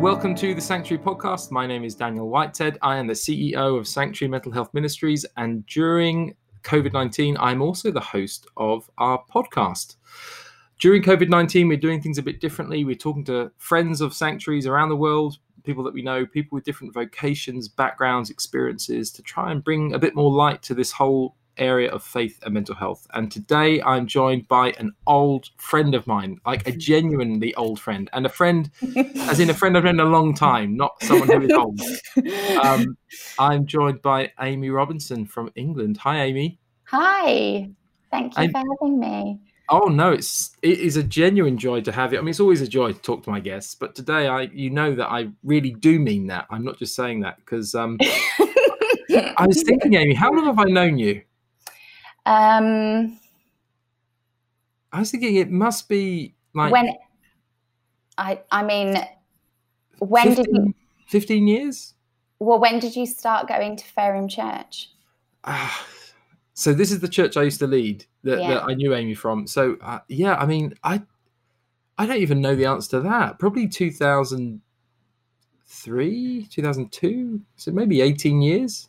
welcome to the Sanctuary Podcast. My name is Daniel Whitehead. I am the CEO of Sanctuary Mental Health Ministries, and during COVID 19, I'm also the host of our podcast. During COVID 19, we're doing things a bit differently. We're talking to friends of sanctuaries around the world, people that we know, people with different vocations, backgrounds, experiences, to try and bring a bit more light to this whole area of faith and mental health. And today I'm joined by an old friend of mine, like a genuinely old friend, and a friend, as in a friend I've known a long time, not someone who is old. Um, I'm joined by Amy Robinson from England. Hi, Amy. Hi. Thank you I'm, for having me. Oh no, it's it is a genuine joy to have you. I mean, it's always a joy to talk to my guests, but today I, you know, that I really do mean that. I'm not just saying that because um, I was thinking, Amy, how long have I known you? Um, I was thinking it must be like when I I mean when 15, did you 15 years? Well, when did you start going to Fairham Church? Uh, so this is the church I used to lead that, yeah. that I knew Amy from. So uh, yeah, I mean, I I don't even know the answer to that. Probably 2003, 2002. So maybe 18 years.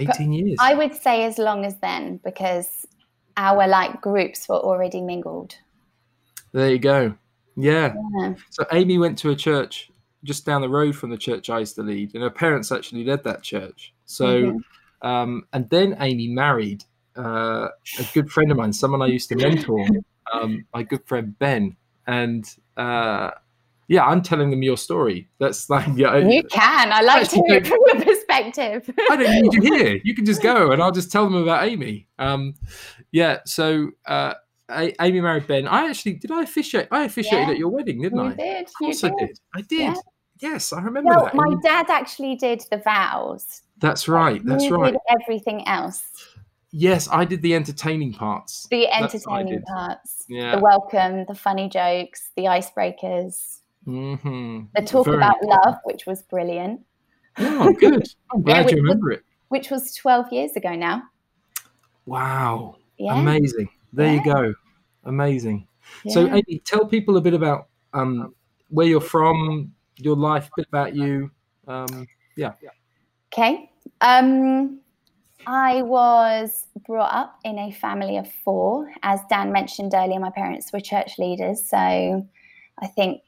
18 years. I would say as long as then because our like groups were already mingled. There you go. Yeah. yeah. So Amy went to a church just down the road from the church I used to lead, and her parents actually led that church. So, mm-hmm. um, and then Amy married uh, a good friend of mine, someone I used to mentor, um, my good friend Ben, and uh, yeah, I'm telling them your story. That's like yeah, you can. I like to hear it from your perspective. I don't need you here. You can just go, and I'll just tell them about Amy. Um, yeah. So uh, Amy married Ben. I actually did. I officiate. I officiated yeah, at your wedding, didn't you I? Did. Of course, I did. I did. Yeah. Yes, I remember no, that. My dad actually did the vows. That's right. That's right. everything else. Yes, I did the entertaining parts. The entertaining parts. Yeah. The welcome, the funny jokes, the icebreakers. Mm-hmm. The talk Very about love, which was brilliant. Oh, good. I'm glad yeah, you remember was, it. Which was 12 years ago now. Wow. Yeah. Amazing. There yeah. you go. Amazing. So, Amy, tell people a bit about um, where you're from, your life, a bit about you. Um, yeah. Okay. Um, I was brought up in a family of four. As Dan mentioned earlier, my parents were church leaders. So I think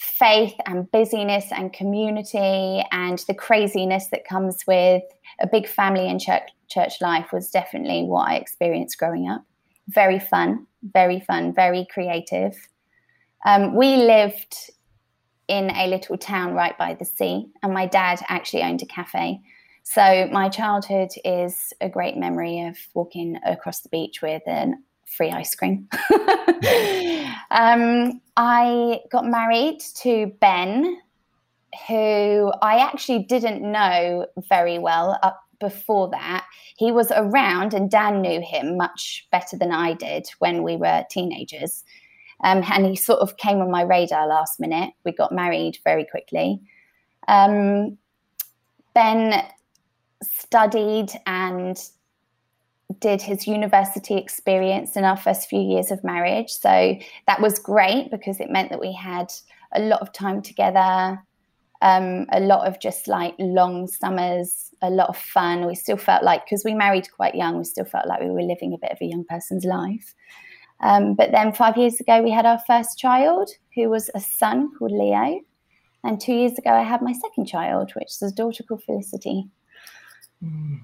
faith and busyness and community and the craziness that comes with a big family and church, church life was definitely what I experienced growing up. Very fun, very fun, very creative. Um, we lived in a little town right by the sea, and my dad actually owned a cafe. So my childhood is a great memory of walking across the beach with an free ice cream. um, I got married to Ben, who I actually didn't know very well up before that. He was around, and Dan knew him much better than I did when we were teenagers. Um, and he sort of came on my radar last minute. We got married very quickly. Um, ben studied and did his university experience in our first few years of marriage. So that was great because it meant that we had a lot of time together, um, a lot of just like long summers, a lot of fun. We still felt like, because we married quite young, we still felt like we were living a bit of a young person's life. Um, but then five years ago, we had our first child, who was a son called Leo. And two years ago, I had my second child, which is a daughter called Felicity. Mm.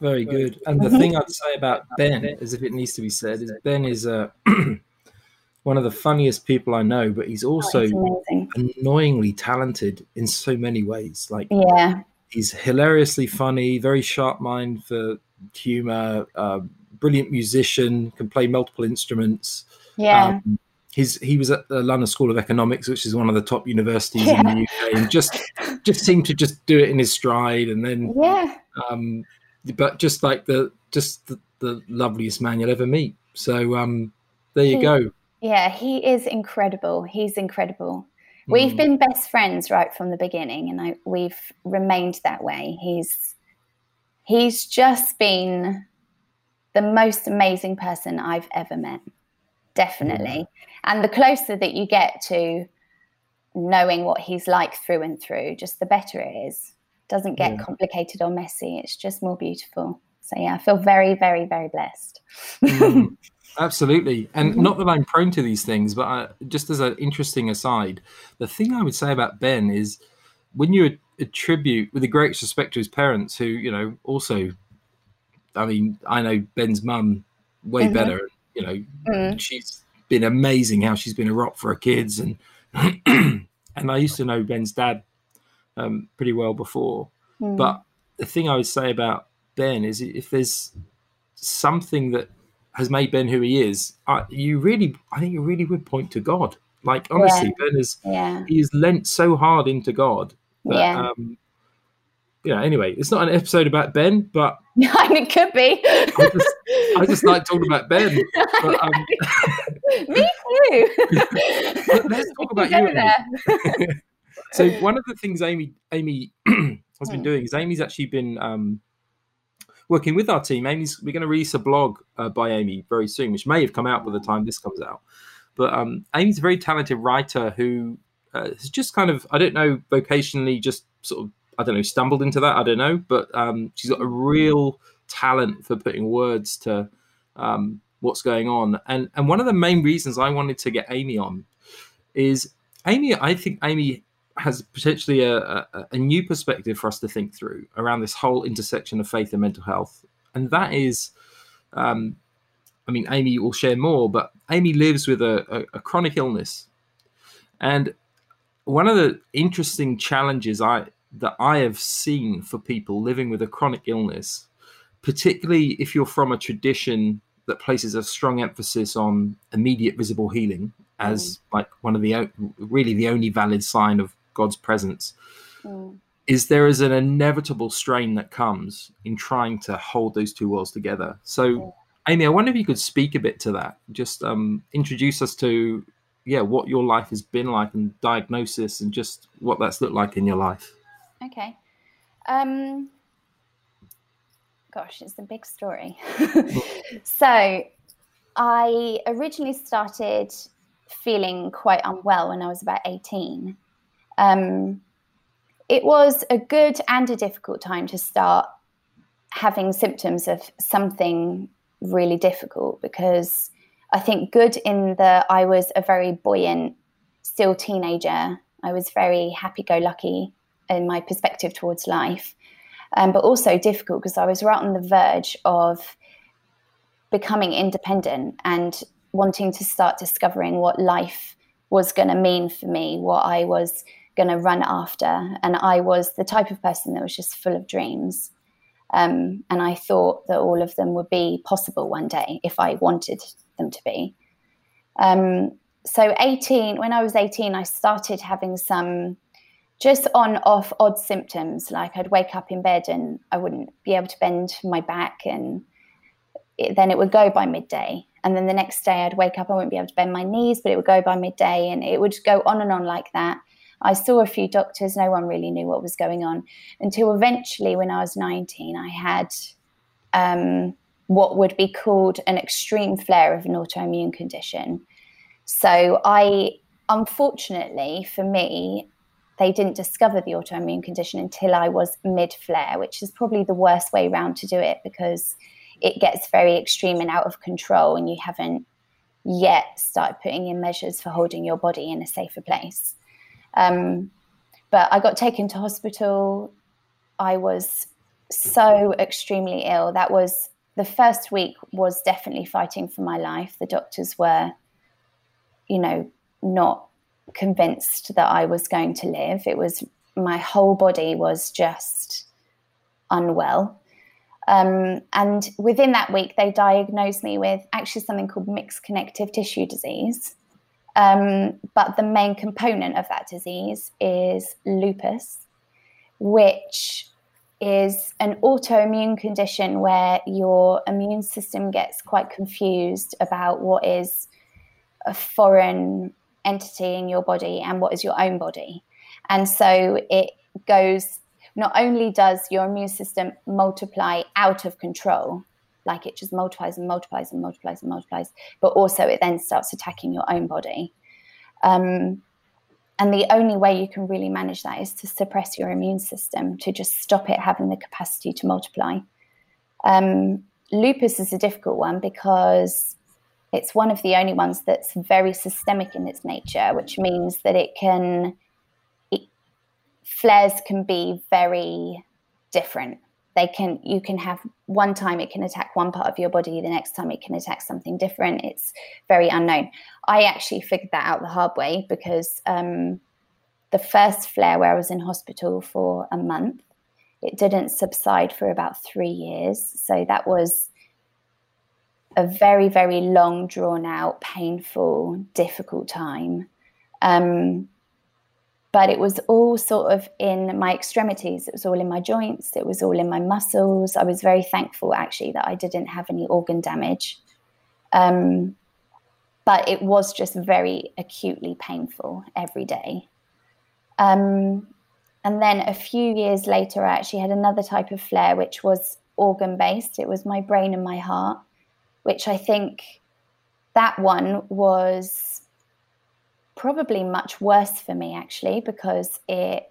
Very good. And the thing I'd say about Ben, as if it needs to be said, is Ben is uh, one of the funniest people I know, but he's also oh, annoyingly talented in so many ways. Like, yeah, he's hilariously funny, very sharp mind for humor, uh, brilliant musician, can play multiple instruments. Yeah. Um, he's he was at the London School of Economics, which is one of the top universities yeah. in the UK, and just just seemed to just do it in his stride, and then yeah. Um, but just like the just the, the loveliest man you'll ever meet. So um, there you he, go. Yeah, he is incredible. He's incredible. We've mm. been best friends right from the beginning, and I, we've remained that way. He's he's just been the most amazing person I've ever met, definitely. Mm. And the closer that you get to knowing what he's like through and through, just the better it is. Doesn't get yeah. complicated or messy. It's just more beautiful. So yeah, I feel very, very, very blessed. mm, absolutely, and mm-hmm. not that I'm prone to these things, but I, just as an interesting aside, the thing I would say about Ben is when you attribute, with the greatest respect to his parents, who you know also, I mean, I know Ben's mum way mm-hmm. better. You know, mm. she's been amazing how she's been a rock for her kids, and and I used to know Ben's dad um, pretty well before. Mm. But the thing I would say about Ben is if there's something that has made Ben who he is, I, you really, I think you really would point to God. Like honestly, yeah. Ben is yeah. he is lent so hard into God that, yeah. um, you know, anyway, it's not an episode about Ben, but it could be. I, just, I just, like talking about Ben. But, um, Me too. let's talk about you. So one of the things Amy Amy has been hmm. doing is Amy's actually been um, working with our team. Amy's we're going to release a blog uh, by Amy very soon, which may have come out by the time this comes out. But um, Amy's a very talented writer who uh, has just kind of I don't know vocationally just sort of I don't know stumbled into that I don't know, but um, she's got a real talent for putting words to um, what's going on. And and one of the main reasons I wanted to get Amy on is Amy. I think Amy has potentially a, a, a, new perspective for us to think through around this whole intersection of faith and mental health, and that is, um, I mean, Amy will share more, but Amy lives with a, a chronic illness, and one of the interesting challenges I that I have seen for people living with a chronic illness, particularly if you're from a tradition that places a strong emphasis on immediate visible healing as mm. like one of the really the only valid sign of God's presence, mm. is there is an inevitable strain that comes in trying to hold those two worlds together. So, mm. Amy, I wonder if you could speak a bit to that. Just um, introduce us to yeah what your life has been like and diagnosis and just what that's looked like in your life. Okay. Um, gosh, it's a big story. so, I originally started feeling quite unwell when I was about 18. Um, it was a good and a difficult time to start having symptoms of something really difficult because I think good in that I was a very buoyant, still teenager. I was very happy go lucky in my perspective towards life, um, but also difficult because I was right on the verge of becoming independent and wanting to start discovering what life was going to mean for me, what I was going to run after. And I was the type of person that was just full of dreams. Um, and I thought that all of them would be possible one day if I wanted them to be. Um, so, 18, when I was 18, I started having some just on off odd symptoms. Like I'd wake up in bed and I wouldn't be able to bend my back, and it, then it would go by midday. And then the next day I'd wake up, I wouldn't be able to bend my knees, but it would go by midday, and it would go on and on like that. I saw a few doctors, no one really knew what was going on until eventually, when I was 19, I had um, what would be called an extreme flare of an autoimmune condition. So, I unfortunately for me, they didn't discover the autoimmune condition until I was mid flare, which is probably the worst way around to do it because it gets very extreme and out of control, and you haven't yet started putting in measures for holding your body in a safer place. Um, but I got taken to hospital. I was so extremely ill. That was the first week was definitely fighting for my life. The doctors were, you know, not convinced that I was going to live. It was my whole body was just unwell. Um, and within that week, they diagnosed me with actually something called mixed connective tissue disease. Um, but the main component of that disease is lupus, which is an autoimmune condition where your immune system gets quite confused about what is a foreign entity in your body and what is your own body. And so it goes, not only does your immune system multiply out of control, like it just multiplies and multiplies and multiplies and multiplies, but also it then starts attacking your own body. Um, and the only way you can really manage that is to suppress your immune system, to just stop it having the capacity to multiply. Um, lupus is a difficult one because it's one of the only ones that's very systemic in its nature, which means that it can, it, flares can be very different. They can, you can have one time it can attack one part of your body, the next time it can attack something different. It's very unknown. I actually figured that out the hard way because um, the first flare where I was in hospital for a month, it didn't subside for about three years. So that was a very, very long, drawn out, painful, difficult time. Um, but it was all sort of in my extremities. It was all in my joints. It was all in my muscles. I was very thankful, actually, that I didn't have any organ damage. Um, but it was just very acutely painful every day. Um, and then a few years later, I actually had another type of flare, which was organ based. It was my brain and my heart which I think that one was probably much worse for me actually because it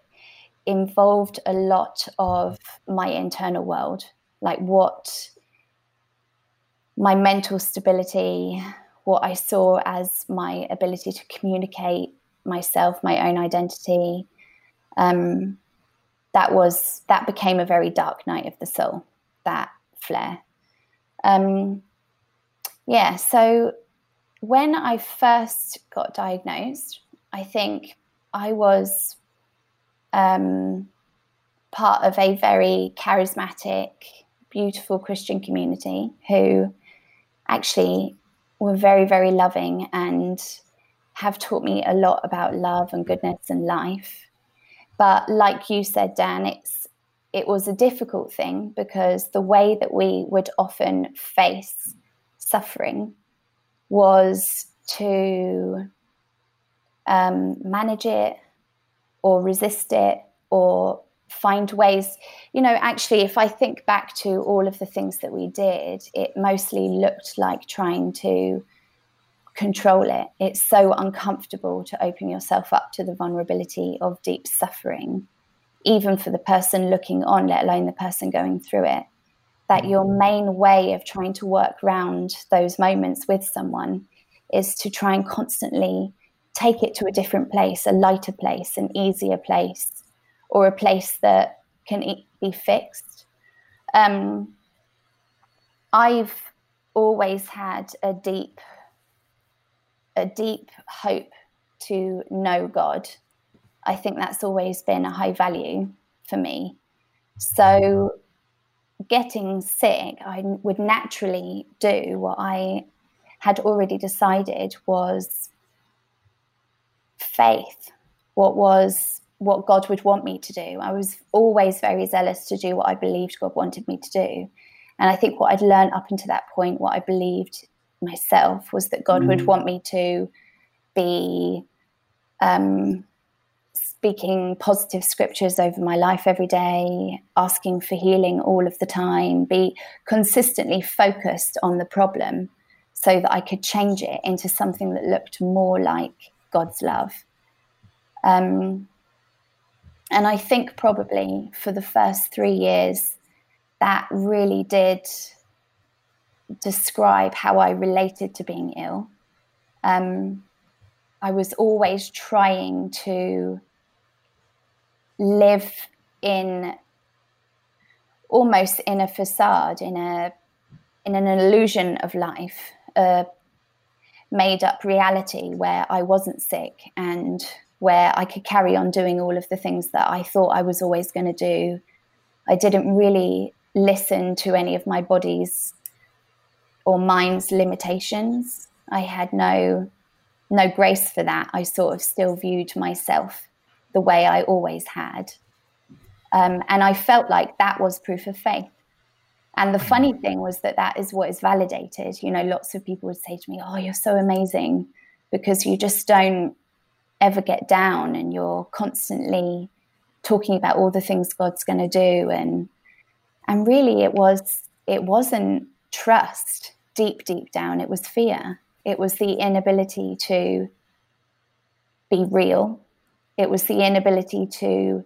involved a lot of my internal world, like what my mental stability, what I saw as my ability to communicate myself, my own identity. Um, that was that became a very dark night of the soul. That flare. Um, yeah, so when I first got diagnosed, I think I was um, part of a very charismatic, beautiful Christian community who actually were very, very loving and have taught me a lot about love and goodness and life. But like you said, Dan, it's it was a difficult thing because the way that we would often face suffering was to um, manage it or resist it or find ways. You know, actually, if I think back to all of the things that we did, it mostly looked like trying to control it. It's so uncomfortable to open yourself up to the vulnerability of deep suffering, even for the person looking on, let alone the person going through it that your main way of trying to work around those moments with someone is to try and constantly take it to a different place, a lighter place, an easier place, or a place that can be fixed. Um, I've always had a deep, a deep hope to know God. I think that's always been a high value for me. So getting sick, I would naturally do what I had already decided was faith, what was what God would want me to do. I was always very zealous to do what I believed God wanted me to do. And I think what I'd learned up until that point, what I believed myself, was that God mm. would want me to be um, speaking positive scriptures over my life every day, asking for healing all of the time, be consistently focused on the problem so that I could change it into something that looked more like God's love. Um, and I think probably for the first three years, that really did describe how I related to being ill. Um, I was always trying to live in almost in a facade, in a in an illusion of life, a made up reality where I wasn't sick and where I could carry on doing all of the things that I thought I was always going to do. I didn't really listen to any of my body's or mind's limitations. I had no no grace for that. I sort of still viewed myself the way I always had. Um, and I felt like that was proof of faith. And the funny thing was that that is what is validated. You know, lots of people would say to me, Oh, you're so amazing because you just don't ever get down and you're constantly talking about all the things God's going to do. And, and really, it was, it wasn't trust deep, deep down. It was fear. It was the inability to be real It was the inability to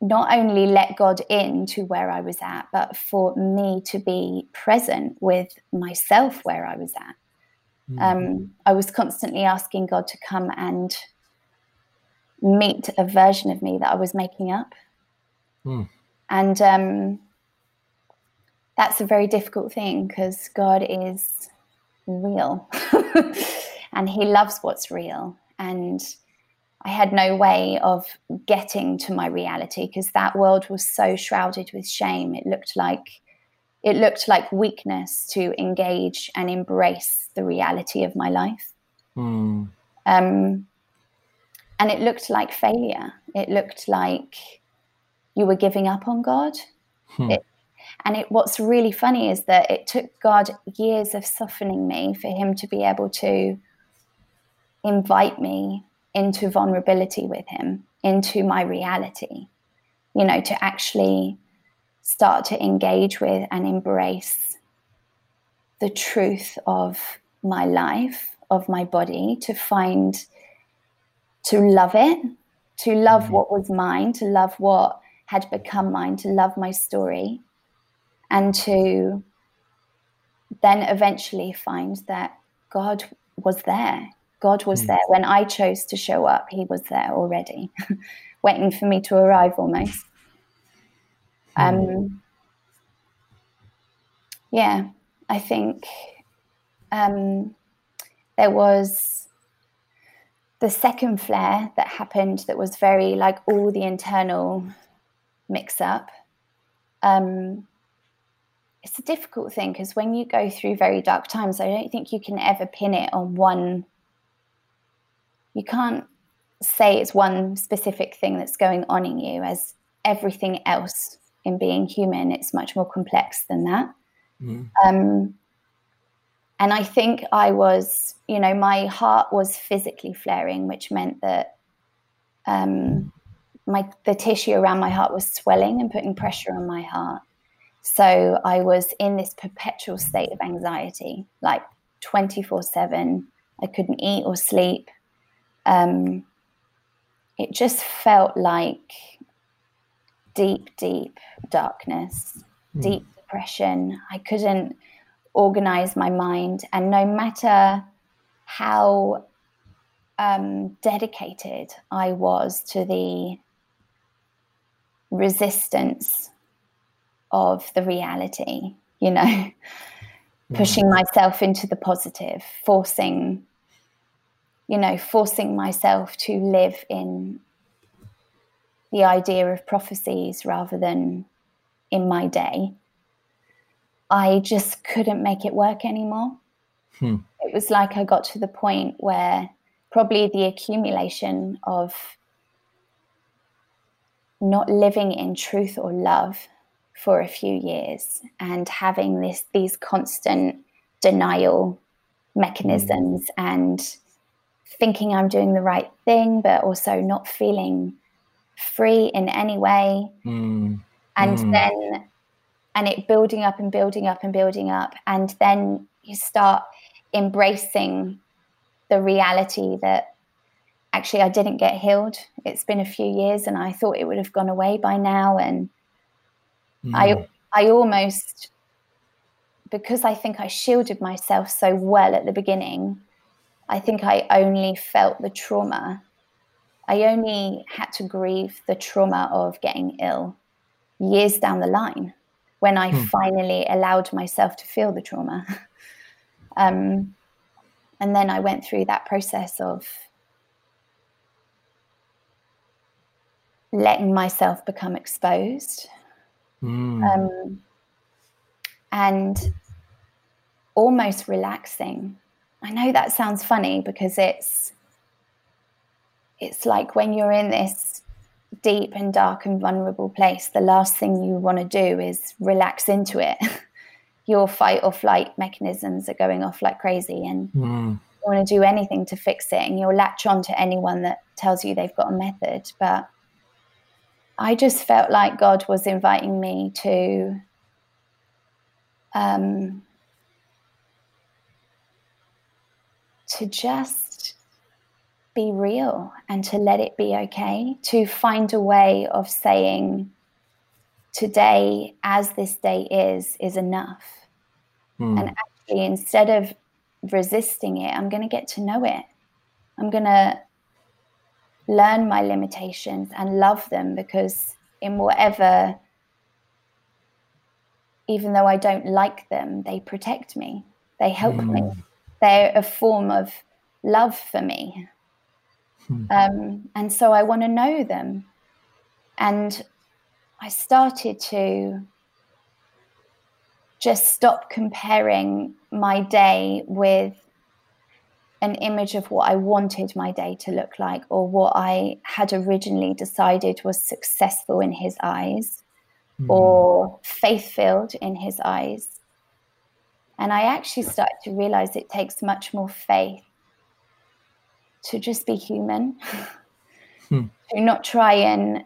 not only let God in to where I was at, but for me to be present with myself where I was at. Mm. Um, I was constantly asking God to come and meet a version of me that I was making up. Mm. And um, that's a very difficult thing because God is real and He loves what's real. And I had no way of getting to my reality because that world was so shrouded with shame. It looked like it looked like weakness to engage and embrace the reality of my life. Mm. Um, and it looked like failure. It looked like you were giving up on God. Hmm. It, and it, what's really funny is that it took God years of softening me for Him to be able to invite me into vulnerability with him, into my reality, you know, to actually start to engage with and embrace the truth of my life, of my body, to find, to love it, to love mm-hmm. what was mine, to love what had become mine, to love my story, and to then eventually find that God was there. God was mm. there. When I chose to show up, He was there already, waiting for me to arrive almost. Um, yeah, I think um, there was the second flare that happened that was very like all the internal mix up. Um, it's a difficult thing because when you go through very dark times, I don't think you can ever pin it on one you can't say it's one specific thing that's going on in you as everything else in being human. It's much more complex than that. Mm. um, and i think i was you know my heart was physically flaring which meant that um, my the tissue around my heart was swelling and putting pressure on my heart. So i was in this perpetual state of anxiety like 24 7 i couldn't eat or sleep um, it just felt like deep, deep darkness, mm. deep depression. I couldn't organize my mind. And no matter how um, dedicated I was to the resistance of the reality, you know, mm. pushing myself into the positive, forcing you know, forcing myself to live in the idea of prophecies rather than in my day, I just couldn't make it work anymore. Hmm. It was like I got to the point where probably the accumulation of not living in truth or love for a few years and having this these constant denial mechanisms hmm. and thinking I'm doing the right thing, but also not feeling free in any way. Mm. And mm. then, and it building up and building up and building up. And then you start embracing the reality that actually I didn't get healed. It's been a few years and I thought it would have gone away by now. And mm. I, I almost, because I think I shielded myself so well at the beginning, I think I only felt the trauma. I only had to grieve the trauma of getting ill years down the line when I hmm. finally allowed myself to feel the trauma. um, and then I went through that process of letting myself become exposed mm. um, and almost relaxing I know that sounds funny because it's it's like when you're in this deep and dark and vulnerable place, the last thing you want to do is relax into it. Your fight or flight mechanisms are going off like crazy, and mm. you want to do anything to fix it, and you'll latch on to anyone that tells you they've got a method. But I just felt like God was inviting me to um, to just be real and to let it be okay, to find a way of saying, today, as this day is, is enough. Mm. And actually, instead of resisting it, I'm going to get to know it. I'm going to learn my limitations and love them because, in whatever, even though I don't like them, they protect me, they help mm. me, hmm. They're a form of love for me. Hmm. Um, and so I want to know them. And I started to just stop comparing my day with an image of what I wanted my day to look like or what I had originally decided was successful in his eyes mm. or faith filled in his eyes. And I actually started to realize it takes much more faith to just be human, hmm. to not try and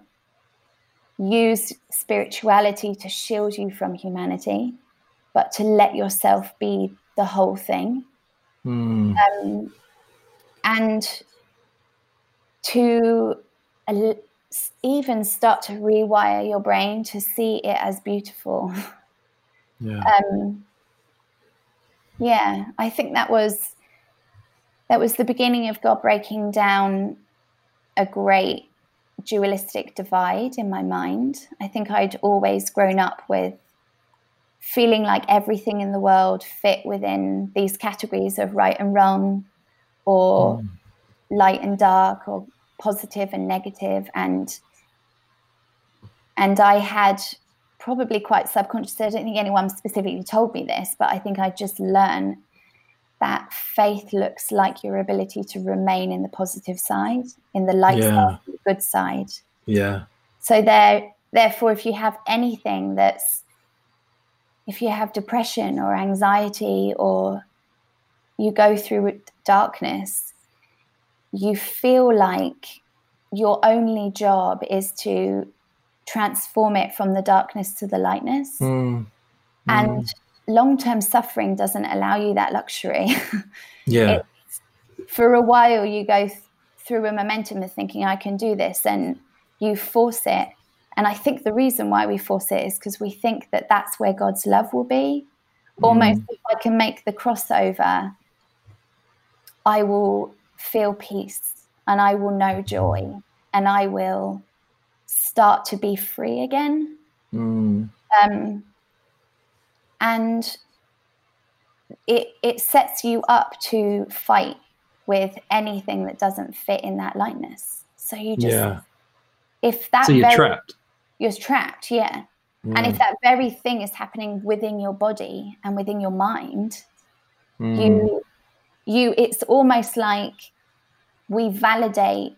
use spirituality to shield you from humanity, but to let yourself be the whole thing. Hmm. Um, and to even start to rewire your brain to see it as beautiful. Yeah. Um, yeah, I think that was that was the beginning of God breaking down a great dualistic divide in my mind. I think I'd always grown up with feeling like everything in the world fit within these categories of right and wrong or mm. light and dark or positive and negative and and I had probably quite subconsciously I don't think anyone specifically told me this but I think I just learned that faith looks like your ability to remain in the positive side, in the light yeah. side, the good side. Yeah. So there, therefore, if you have anything that's, if you have depression or anxiety or you go through darkness, you feel like your only job is to transform it from the darkness to the lightness. Mm. And mm long term suffering doesn't allow you that luxury. Yeah. for a while, you go th- through a momentum of thinking, I can do this, and you force it. And I think the reason why we force it is because we think that that's where God's love will be. Mm. Almost, if I can make the crossover, I will feel peace and I will know joy and I will start to be free again. Mm. Um, and it it sets you up to fight with anything that doesn't fit in that lightness. So you just yeah. if that so you're very, trapped. You're trapped, yeah. Mm. And if that very thing is happening within your body and within your mind, mm. you you it's almost like we validate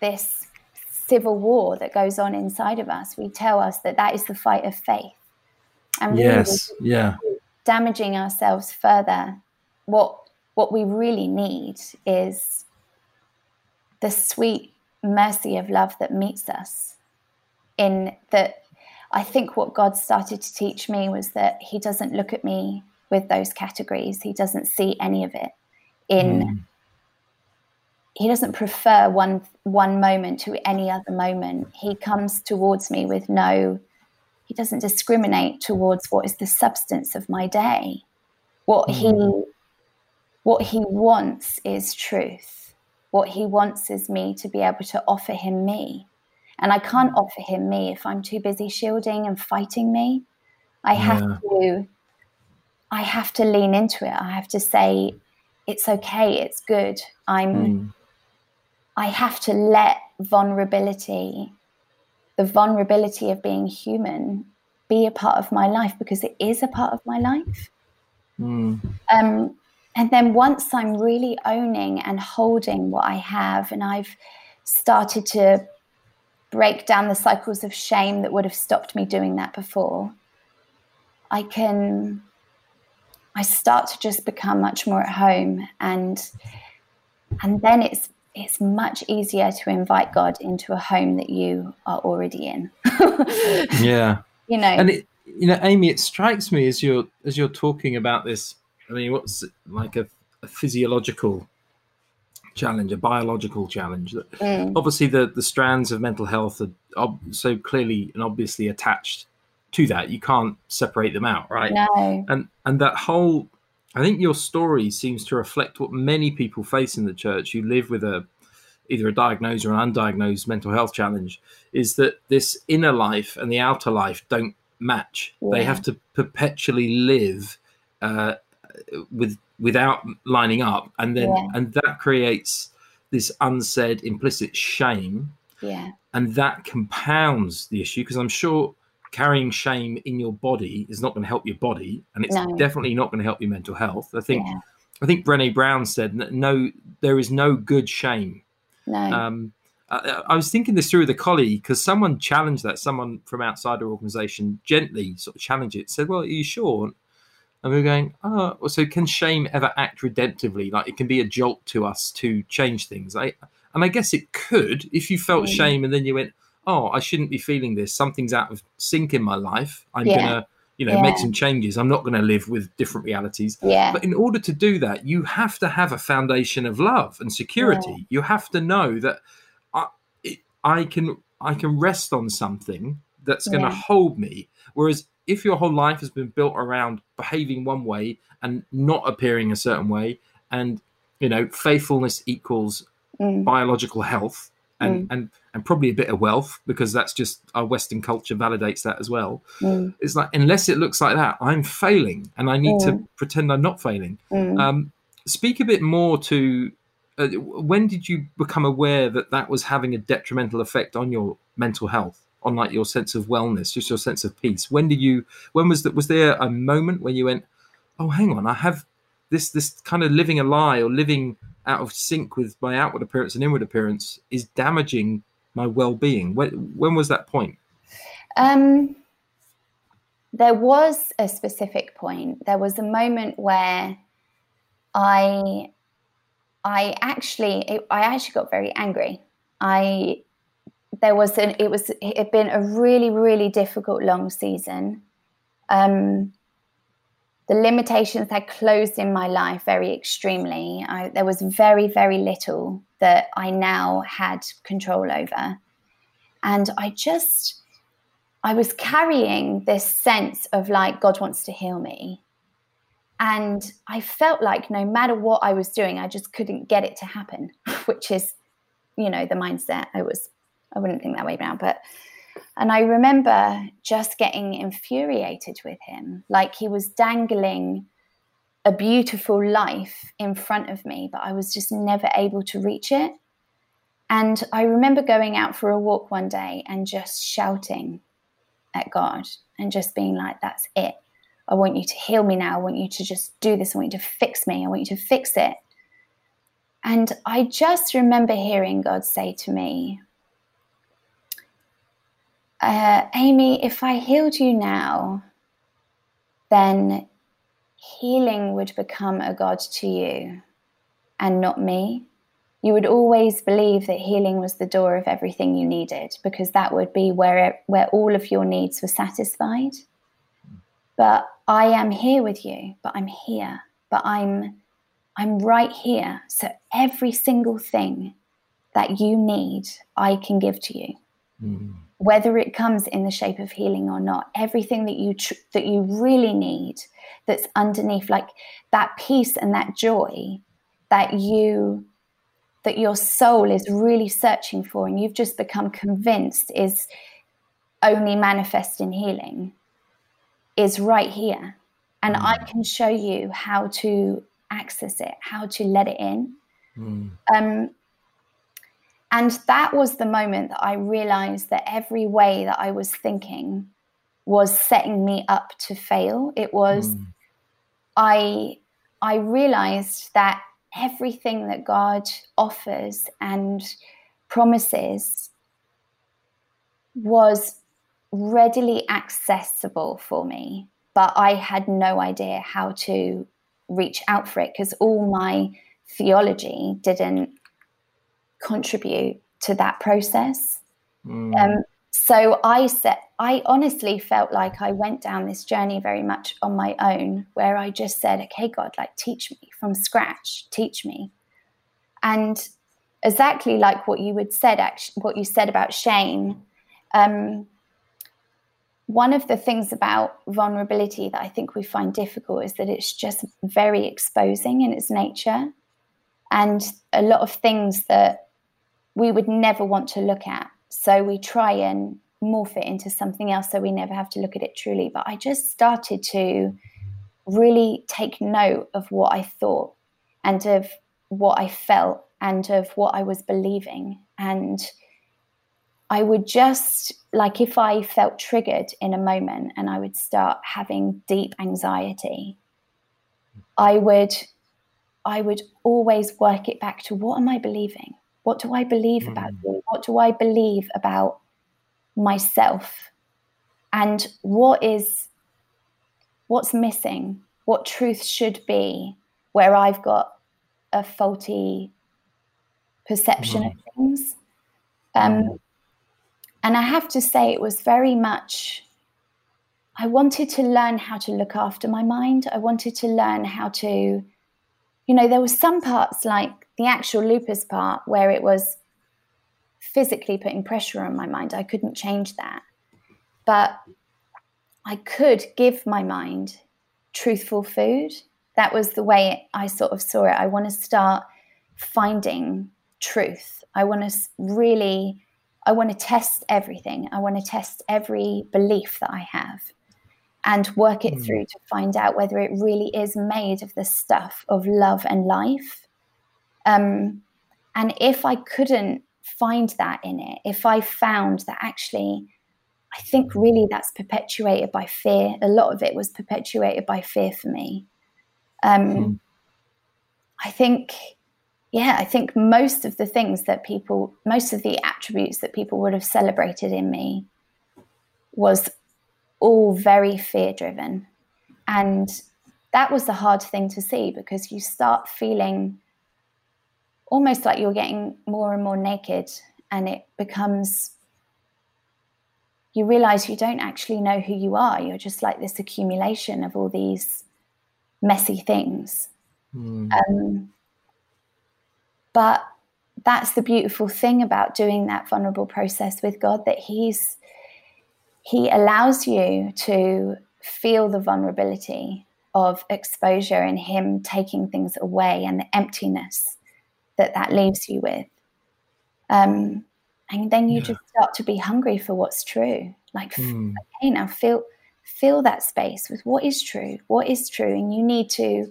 this civil war that goes on inside of us. We tell us that that is the fight of faith and really yes yeah damaging ourselves further what what we really need is the sweet mercy of love that meets us in that i think what god started to teach me was that he doesn't look at me with those categories he doesn't see any of it in mm. He doesn't prefer one one moment to any other moment he comes towards me with no he doesn't discriminate towards what is the substance of my day. What he what he wants is truth. What he wants is me to be able to offer him me. And I can't mm-hmm. offer him me if I'm too busy shielding and fighting me. I have yeah. to I have to lean into it. I have to say it's okay, it's good. I'm mm. I have to let vulnerability the vulnerability of being human be a part of my life because it is a part of my life. Mm. Um, and then once I'm really owning and holding what I have, and I've started to break down the cycles of shame that would have stopped me doing that before, I can, I start to just become much more at home, and and then it's it's much easier to invite God into a home that you are already in. yeah. You know. And it, you know, Amy, it strikes me as you're as you're talking about this. I mean, what's like a, a physiological challenge, a biological challenge. Mm. Obviously, the the strands of mental health are ob- so clearly and obviously attached to that. You can't separate them out, right? No. And and that whole, I think your story seems to reflect what many people face in the church who live with a either a diagnosed or an undiagnosed mental health challenge. Is that this inner life and the outer life don't match? Yeah. They have to perpetually live. Uh, with without lining up and then yeah. and that creates this unsaid implicit shame yeah and that compounds the issue because i'm sure carrying shame in your body is not going to help your body and it's no. definitely not going to help your mental health i think yeah. i think brene brown said no there is no good shame no um, I, I was thinking this through with a colleague because someone challenged that someone from outside our organization gently sort of challenged it said well are you sure and we are going, oh, so can shame ever act redemptively? Like it can be a jolt to us to change things. I, and I guess it could if you felt mm. shame and then you went, oh, I shouldn't be feeling this. Something's out of sync in my life. I'm yeah. gonna, you know, yeah. make some changes. I'm not gonna live with different realities. Yeah. But in order to do that, you have to have a foundation of love and security. Yeah. You have to know that I, it, I can, I can rest on something that's going to hold me. Whereas if your whole life has been built around behaving one way and not appearing a certain way, and you know, faithfulness equals mm. biological health and, mm. and and probably a bit of wealth because that's just our Western culture validates that as well. Mm. It's like unless it looks like that, I'm failing, and I need to mm. pretend I'm not failing. Mm. Um, speak a bit more to uh, when did you become aware that that was having a detrimental effect on your mental health? on like your sense of wellness, just your sense of peace? When did you? When was that? Was there a moment when you went, "Oh, hang on, I have this this kind of living a lie or living out of sync with my outward appearance and inward appearance is damaging my well-being." When when was that point? Um, there was a specific point. There was a moment where I I actually it, I actually got very angry. I there was an it was it had been a really really difficult long season um, the limitations had closed in my life very extremely. I, there was very very little that i now had control over. And i just i was carrying this sense of like god wants to heal me. And i felt like no matter what i was doing i just couldn't get it to happen which is you know the mindset. I was I wouldn't think that way now, but and I remember just getting infuriated with him, like he was dangling a beautiful life in front of me, but I was just never able to reach it. And I remember going out for a walk one day and just shouting at God and just being like, that's it. I want you to heal me now. I want you to just do this. I want you to fix me. I want you to fix it. And I just remember hearing God say to me, uh, Amy, if I healed you now, then healing would become a God to you and not me. You would always believe that healing was the door of everything you needed because that would be where, where all of your needs were satisfied. But I am here with you, but I'm here, but I'm I'm right here. So every single thing that you need, I can give to you. Mm whether it comes in the shape of healing or not everything that you tr- that you really need that's underneath like that peace and that joy that you that your soul is really searching for and you've just become convinced is only manifest in healing is right here and mm. i can show you how to access it how to let it in mm. um, and that was the moment that I realized that every way that I was thinking was setting me up to fail. It was, mm. I, I realized that everything that God offers and promises was readily accessible for me, but I had no idea how to reach out for it because all my theology didn't contribute to that process. Mm. Um, so I said, I honestly felt like I went down this journey very much on my own, where I just said, "Okay, God, like teach me from scratch, teach me." And exactly like what you would said, actually, what you said about shame. Um, one of the things about vulnerability that I think we find difficult is that it's just very exposing in its nature, and a lot of things that we would never want to look at. So we try and morph it into something else so we never have to look at it truly. But I just started to really take note of what I thought and of what I felt and of what I was believing. And I would just, like, if I felt triggered in a moment and I would start having deep anxiety, I would. I would always work it back to what am I believing? What do I believe mm. about you? What do I believe about myself? And what is what's missing? What truth should be where I've got a faulty perception mm. of things? Um, mm. And I have to say, it was very much. I wanted to learn how to look after my mind. I wanted to learn how to, you know, there were some parts like the actual lupus part where it was physically putting pressure on my mind, I couldn't change that. But I could give my mind truthful food. That was the way I sort of saw it. I want to start finding truth. I want to really, I want to test everything. I want to test every belief that I have and work it mm. through to find out whether it really is made of the stuff of love and life um, and if I couldn't find that in it, if I found that actually, I think really that's perpetuated by fear. A lot of it was perpetuated by fear for me. Um, mm-hmm. I think, yeah, I think most of the things that people, most of the attributes that people would have celebrated in me was all very fear driven. And that was the hard thing to see because you start feeling almost like you're getting more and more naked and it becomes you realize you don't actually know who you are. You're just like this accumulation of all these messy things. Mm. um, but that's the beautiful thing about doing that vulnerable process with god that he's he allows you to feel the vulnerability of exposure and him taking things away and the emptiness that that leaves you with. Um, and then you yeah. just start to be hungry for what's true. Like, mm. okay, now fill fill that space with what is true, what is true, and you need to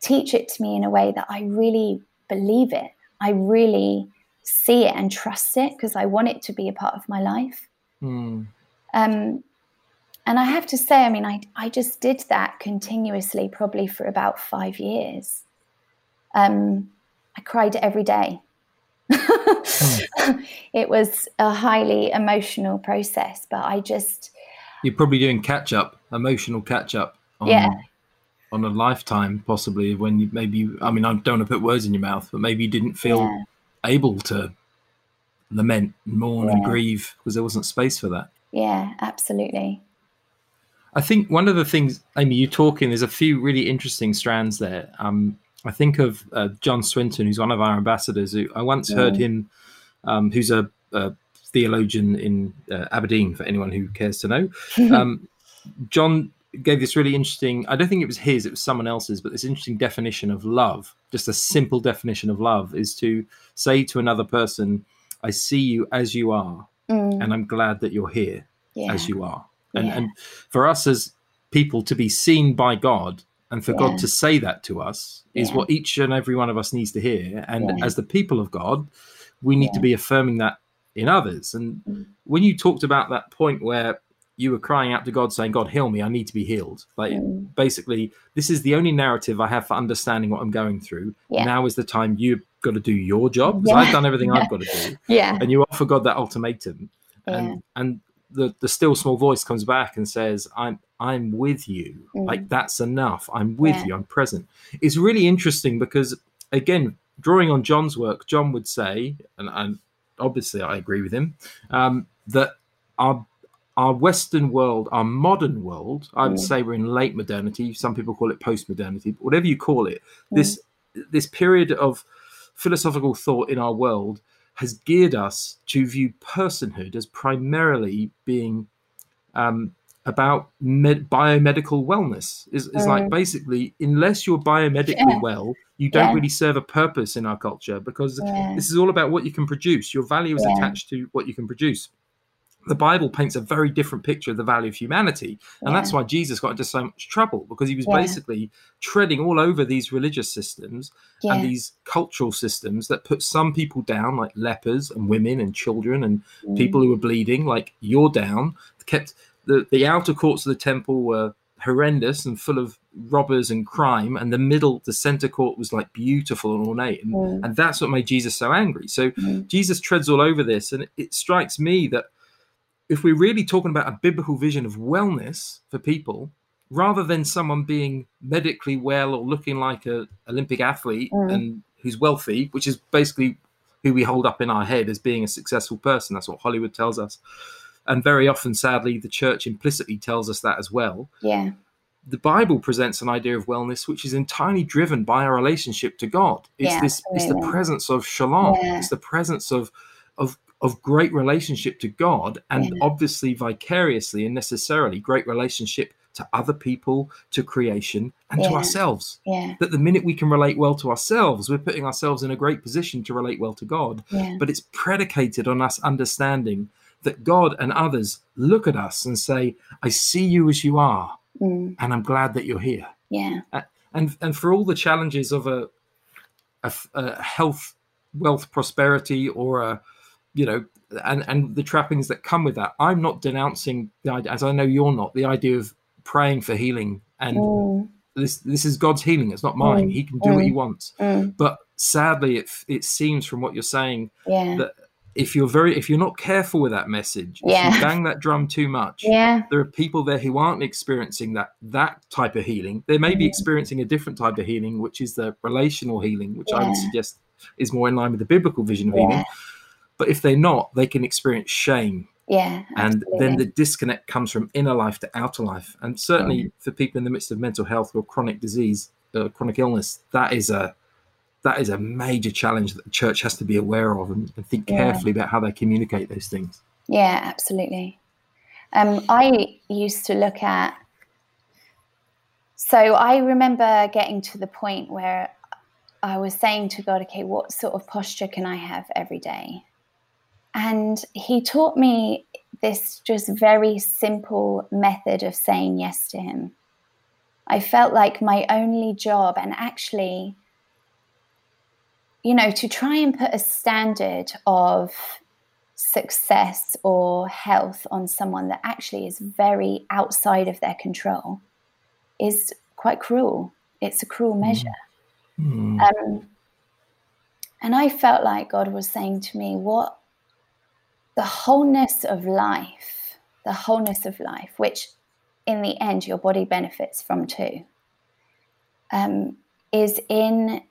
teach it to me in a way that I really believe it. I really see it and trust it because I want it to be a part of my life. Mm. Um, and I have to say, I mean, I, I just did that continuously, probably for about five years. Um, I cried every day. mm. It was a highly emotional process, but I just. You're probably doing catch up, emotional catch up. On, yeah. On a lifetime, possibly when you maybe, I mean, I don't want to put words in your mouth, but maybe you didn't feel yeah. able to lament, mourn, yeah. and grieve because there wasn't space for that. Yeah, absolutely. I think one of the things, Amy, you're talking, there's a few really interesting strands there. Um, I think of uh, John Swinton, who's one of our ambassadors. Who I once yeah. heard him, um, who's a, a, theologian in uh, Aberdeen. For anyone who cares to know, um, John gave this really interesting. I don't think it was his; it was someone else's. But this interesting definition of love, just a simple definition of love, is to say to another person, "I see you as you are, mm. and I'm glad that you're here yeah. as you are." And, yeah. and for us as people to be seen by God and for yeah. God to say that to us is yeah. what each and every one of us needs to hear. And yeah. as the people of God, we need to be affirming that in others. And mm. when you talked about that point where you were crying out to God, saying, God, heal me, I need to be healed. Like mm. basically, this is the only narrative I have for understanding what I'm going through. Now is the time you've got to do your job because I've done everything I've got to do. Yeah. And you offer God that ultimatum. And and the, the still small voice comes back and says, I'm I'm with you. Mm. Like that's enough. I'm with yeah. you. I'm present. It's really interesting because again, drawing on John's work, John would say, and, and obviously I agree with him, um, that our our Western world, our modern world, I would mm. say we're in late modernity. Some people call it post modernity, whatever you call it. Mm. This this period of philosophical thought in our world has geared us to view personhood as primarily being um, about med- biomedical wellness. Is is like basically, unless you're biomedically Yeah. well, you don't Yeah. really serve a purpose in our culture because Yeah. this is all about what you can produce. Your value is attached to what you can produce. The Bible paints a very different picture of the value of humanity. And that's why Jesus got into so much trouble because he was basically treading all over these religious systems and these cultural systems that put some people down, like lepers and women and children and Mm. people who were bleeding, like you're down. Kept the, the outer courts of the temple were horrendous and full of robbers and crime, and the middle, the center court was like beautiful and ornate. And, Mm. and that's what made Jesus so angry. So Mm. Jesus treads all over this, and it, it strikes me that if we're really talking about a biblical vision of wellness for people, rather than someone being medically well or looking like a Olympic athlete Mm. and who's wealthy, which is basically who we hold up in our head as being a successful person. That's what Hollywood tells us. And very often, sadly, the church implicitly tells us that as well. yeah, The Bible presents an idea of wellness which is entirely driven by our relationship to God. It's Yeah, this it's the presence of shalom. Yeah. It's the presence of of of great relationship to God and Yeah. obviously vicariously and necessarily great relationship to other people, to creation, and to ourselves. yeah, That the minute we can relate well to ourselves, we're putting ourselves in a great position to relate well to God yeah, but it's predicated on us understanding that God and others look at us and say, I see you as you are, mm. and I'm glad that you're here. yeah, And, and for all the challenges of a, a, a health, wealth, prosperity, or a, you know, and, and the trappings that come with that, I'm not denouncing the idea, as I know you're not, the idea of praying for healing. And mm. this, this is God's healing, it's not mine. Mm, He can do what he mm. wants. Mm. But sadly, it, it seems from what you're saying yeah, that if you're very if you're not careful with that message if Yeah. you bang that drum too much yeah, there are people there who aren't experiencing that that type of healing. They may be Mhm. experiencing a different type of healing which is the relational healing which i would suggest is more in line with the biblical vision of Yeah. healing but if they're not they can experience shame. Yeah, and then the disconnect comes from inner life to outer life. And certainly for people in the midst of mental health or chronic disease uh, chronic illness that is a that is a major challenge that the church has to be aware of and, and think Yeah. carefully about how they communicate those things Yeah, absolutely. Um, I used to look at. So I remember getting to the point where I was saying to God, okay, what sort of posture can I have every day? And He taught me this just very simple method of saying yes to Him. I felt like my only job, and actually, you know, to try and put a standard of success or health on someone that actually is very outside of their control is quite cruel. It's a cruel measure. Hmm. Um, and I felt like God was saying to me, What the wholeness of life, the wholeness of life, which in the end your body benefits from too, um, is in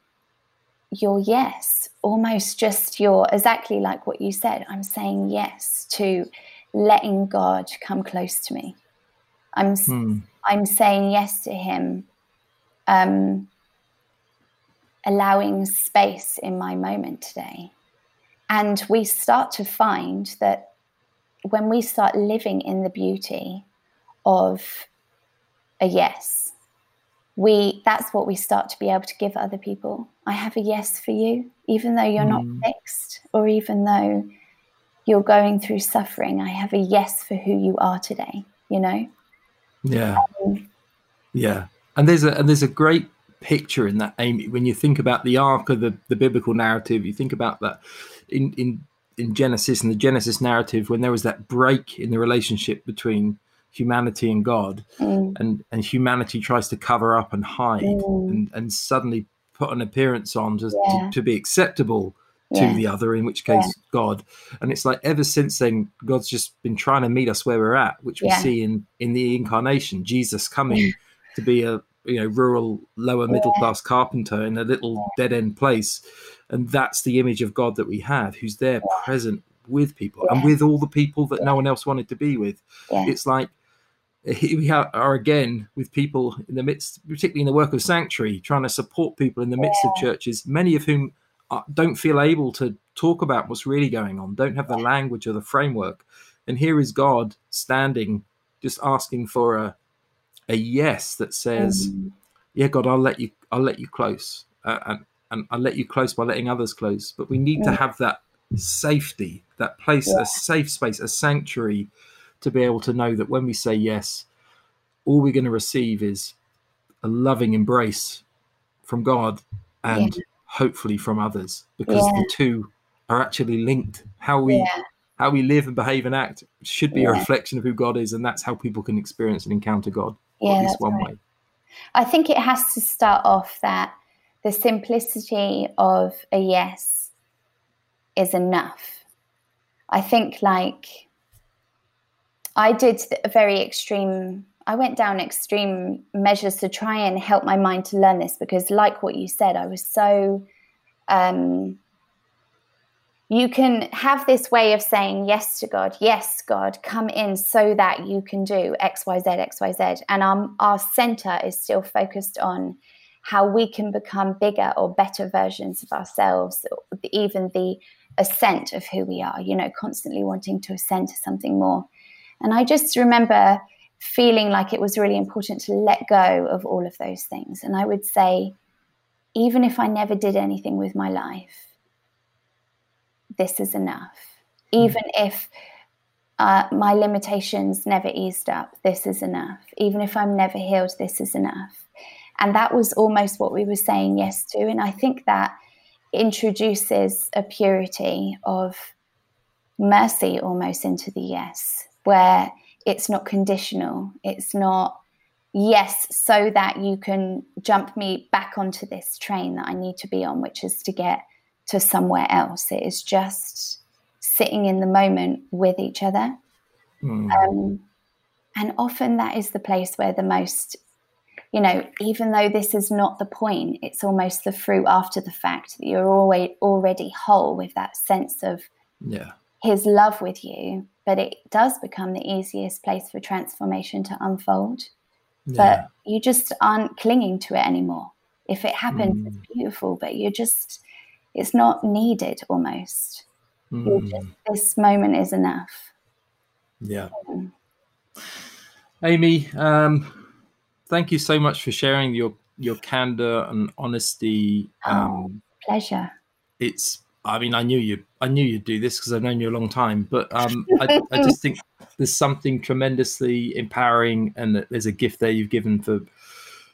your yes, almost just your, exactly like what you said. I'm saying yes to letting God come close to me. I'm Hmm. I'm saying yes to him, um, allowing space in my moment today. And we start to find that when we start living in the beauty of a yes, we that's what we start to be able to give other people. I have a yes for you, even though you're Mm. not fixed, or even though you're going through suffering. I have a yes for who you are today. You know. Yeah, Um, yeah, and there's a and there's a great picture in that, Amy. When you think about the arc of the, the biblical narrative, you think about that in in in Genesis and the Genesis narrative when there was that break in the relationship between humanity and God, mm, and and humanity tries to cover up and hide, Mm. and and suddenly put an appearance on to Yeah. to, to be acceptable to Yeah. the other, in which case God. And it's like ever since then, God's just been trying to meet us where we're at, which we see in in the incarnation, Jesus coming to be a you know rural lower middle class carpenter in a little dead end place, and that's the image of God that we have, who's there present with people and with all the people that no one else wanted to be with. yeah. It's like we are again with people in the midst, particularly in the work of sanctuary, trying to support people in the midst of churches, many of whom uh, don't feel able to talk about what's really going on, don't have the language or the framework. And here is God standing, just asking for a a yes that says, mm. "Yeah, God, I'll let you, I'll let you close, uh, and and I'll let you close by letting others close." But we need to have that safety, that place, yeah. a safe space, a sanctuary, to be able to know that when we say yes, all we're going to receive is a loving embrace from God and yeah. hopefully from others, because yeah. the two are actually linked. How we how we live and behave and act should be a reflection of who God is, and that's how people can experience and encounter God yeah, at least one right. way. I think it has to start off that the simplicity of a yes is enough. I think, like, I did a very extreme, I went down extreme measures to try and help my mind to learn this because, like what you said, I was so um, you can have this way of saying yes to God. Yes, God, come in so that you can do X, Y, Z, X, Y, Z. And our, our center is still focused on how we can become bigger or better versions of ourselves, even the ascent of who we are, you know, constantly wanting to ascend to something more. And I just remember feeling like it was really important to let go of all of those things. And I would say, even if I never did anything with my life, this is enough. Hmm. Even if uh, my limitations never eased up, this is enough. Even if I'm never healed, this is enough. And that was almost what we were saying yes to. And I think that introduces a purity of mercy almost into the yes, where it's not conditional. It's not yes, so that you can jump me back onto this train that I need to be on, which is to get to somewhere else. It is just sitting in the moment with each other. Mm. Um, and often that is the place where the most, you know, even though this is not the point, it's almost the fruit after the fact that you're always already whole with that sense of yeah. his love with you. But it does become the easiest place for transformation to unfold. Yeah. But you just aren't clinging to it anymore. If it happens, mm. it's beautiful, but you're just it's not needed almost. Mm. Just, this moment is enough. Yeah. Um, Amy, um, thank you so much for sharing your your candor and honesty. Oh, um, pleasure. It's. I mean, I knew you. I knew you'd do this because I've known you a long time. But um, I, I, just think there's something tremendously empowering, and that there's a gift there you've given for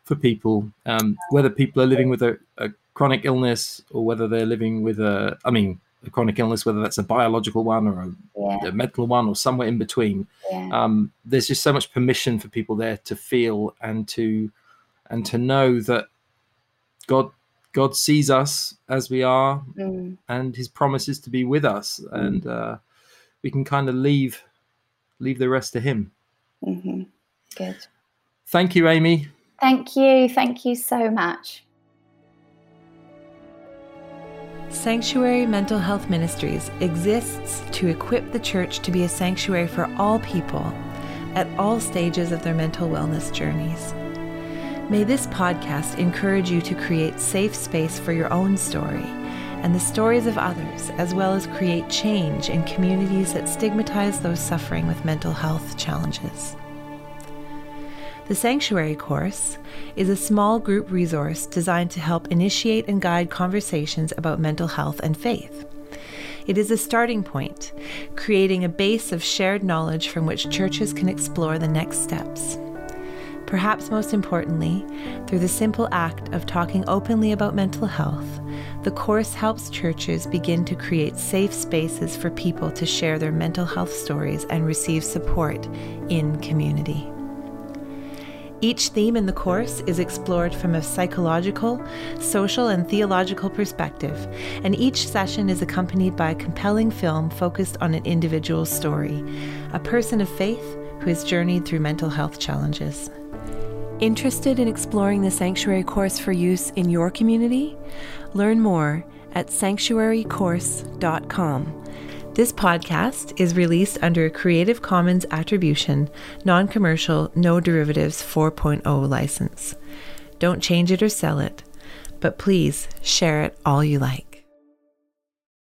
for people, um, whether people are living with a, a chronic illness or whether they're living with a, I mean, a chronic illness, whether that's a biological one or a, yeah. a mental one or somewhere in between. Yeah. Um, there's just so much permission for people there to feel and to and to know that God God sees us as we are, mm. and His promises to be with us, mm. and uh, we can kind of leave leave the rest to Him. Mm-hmm. Good. Thank you, Amy. Thank you. Thank you so much. Sanctuary Mental Health Ministries exists to equip the church to be a sanctuary for all people at all stages of their mental wellness journeys. May this podcast encourage you to create safe space for your own story and the stories of others, as well as create change in communities that stigmatize those suffering with mental health challenges. The Sanctuary course is a small group resource designed to help initiate and guide conversations about mental health and faith. It is a starting point, creating a base of shared knowledge from which churches can explore the next steps. Perhaps most importantly, through the simple act of talking openly about mental health, the course helps churches begin to create safe spaces for people to share their mental health stories and receive support in community. Each theme in the course is explored from a psychological, social, and theological perspective, and each session is accompanied by a compelling film focused on an individual's story, a person of faith who has journeyed through mental health challenges. Interested in exploring the Sanctuary course for use in your community? Learn more at sanctuarycourse.com. This podcast is released under a Creative Commons Attribution, Non Commercial, No Derivatives 4.0 license. Don't change it or sell it, but please share it all you like.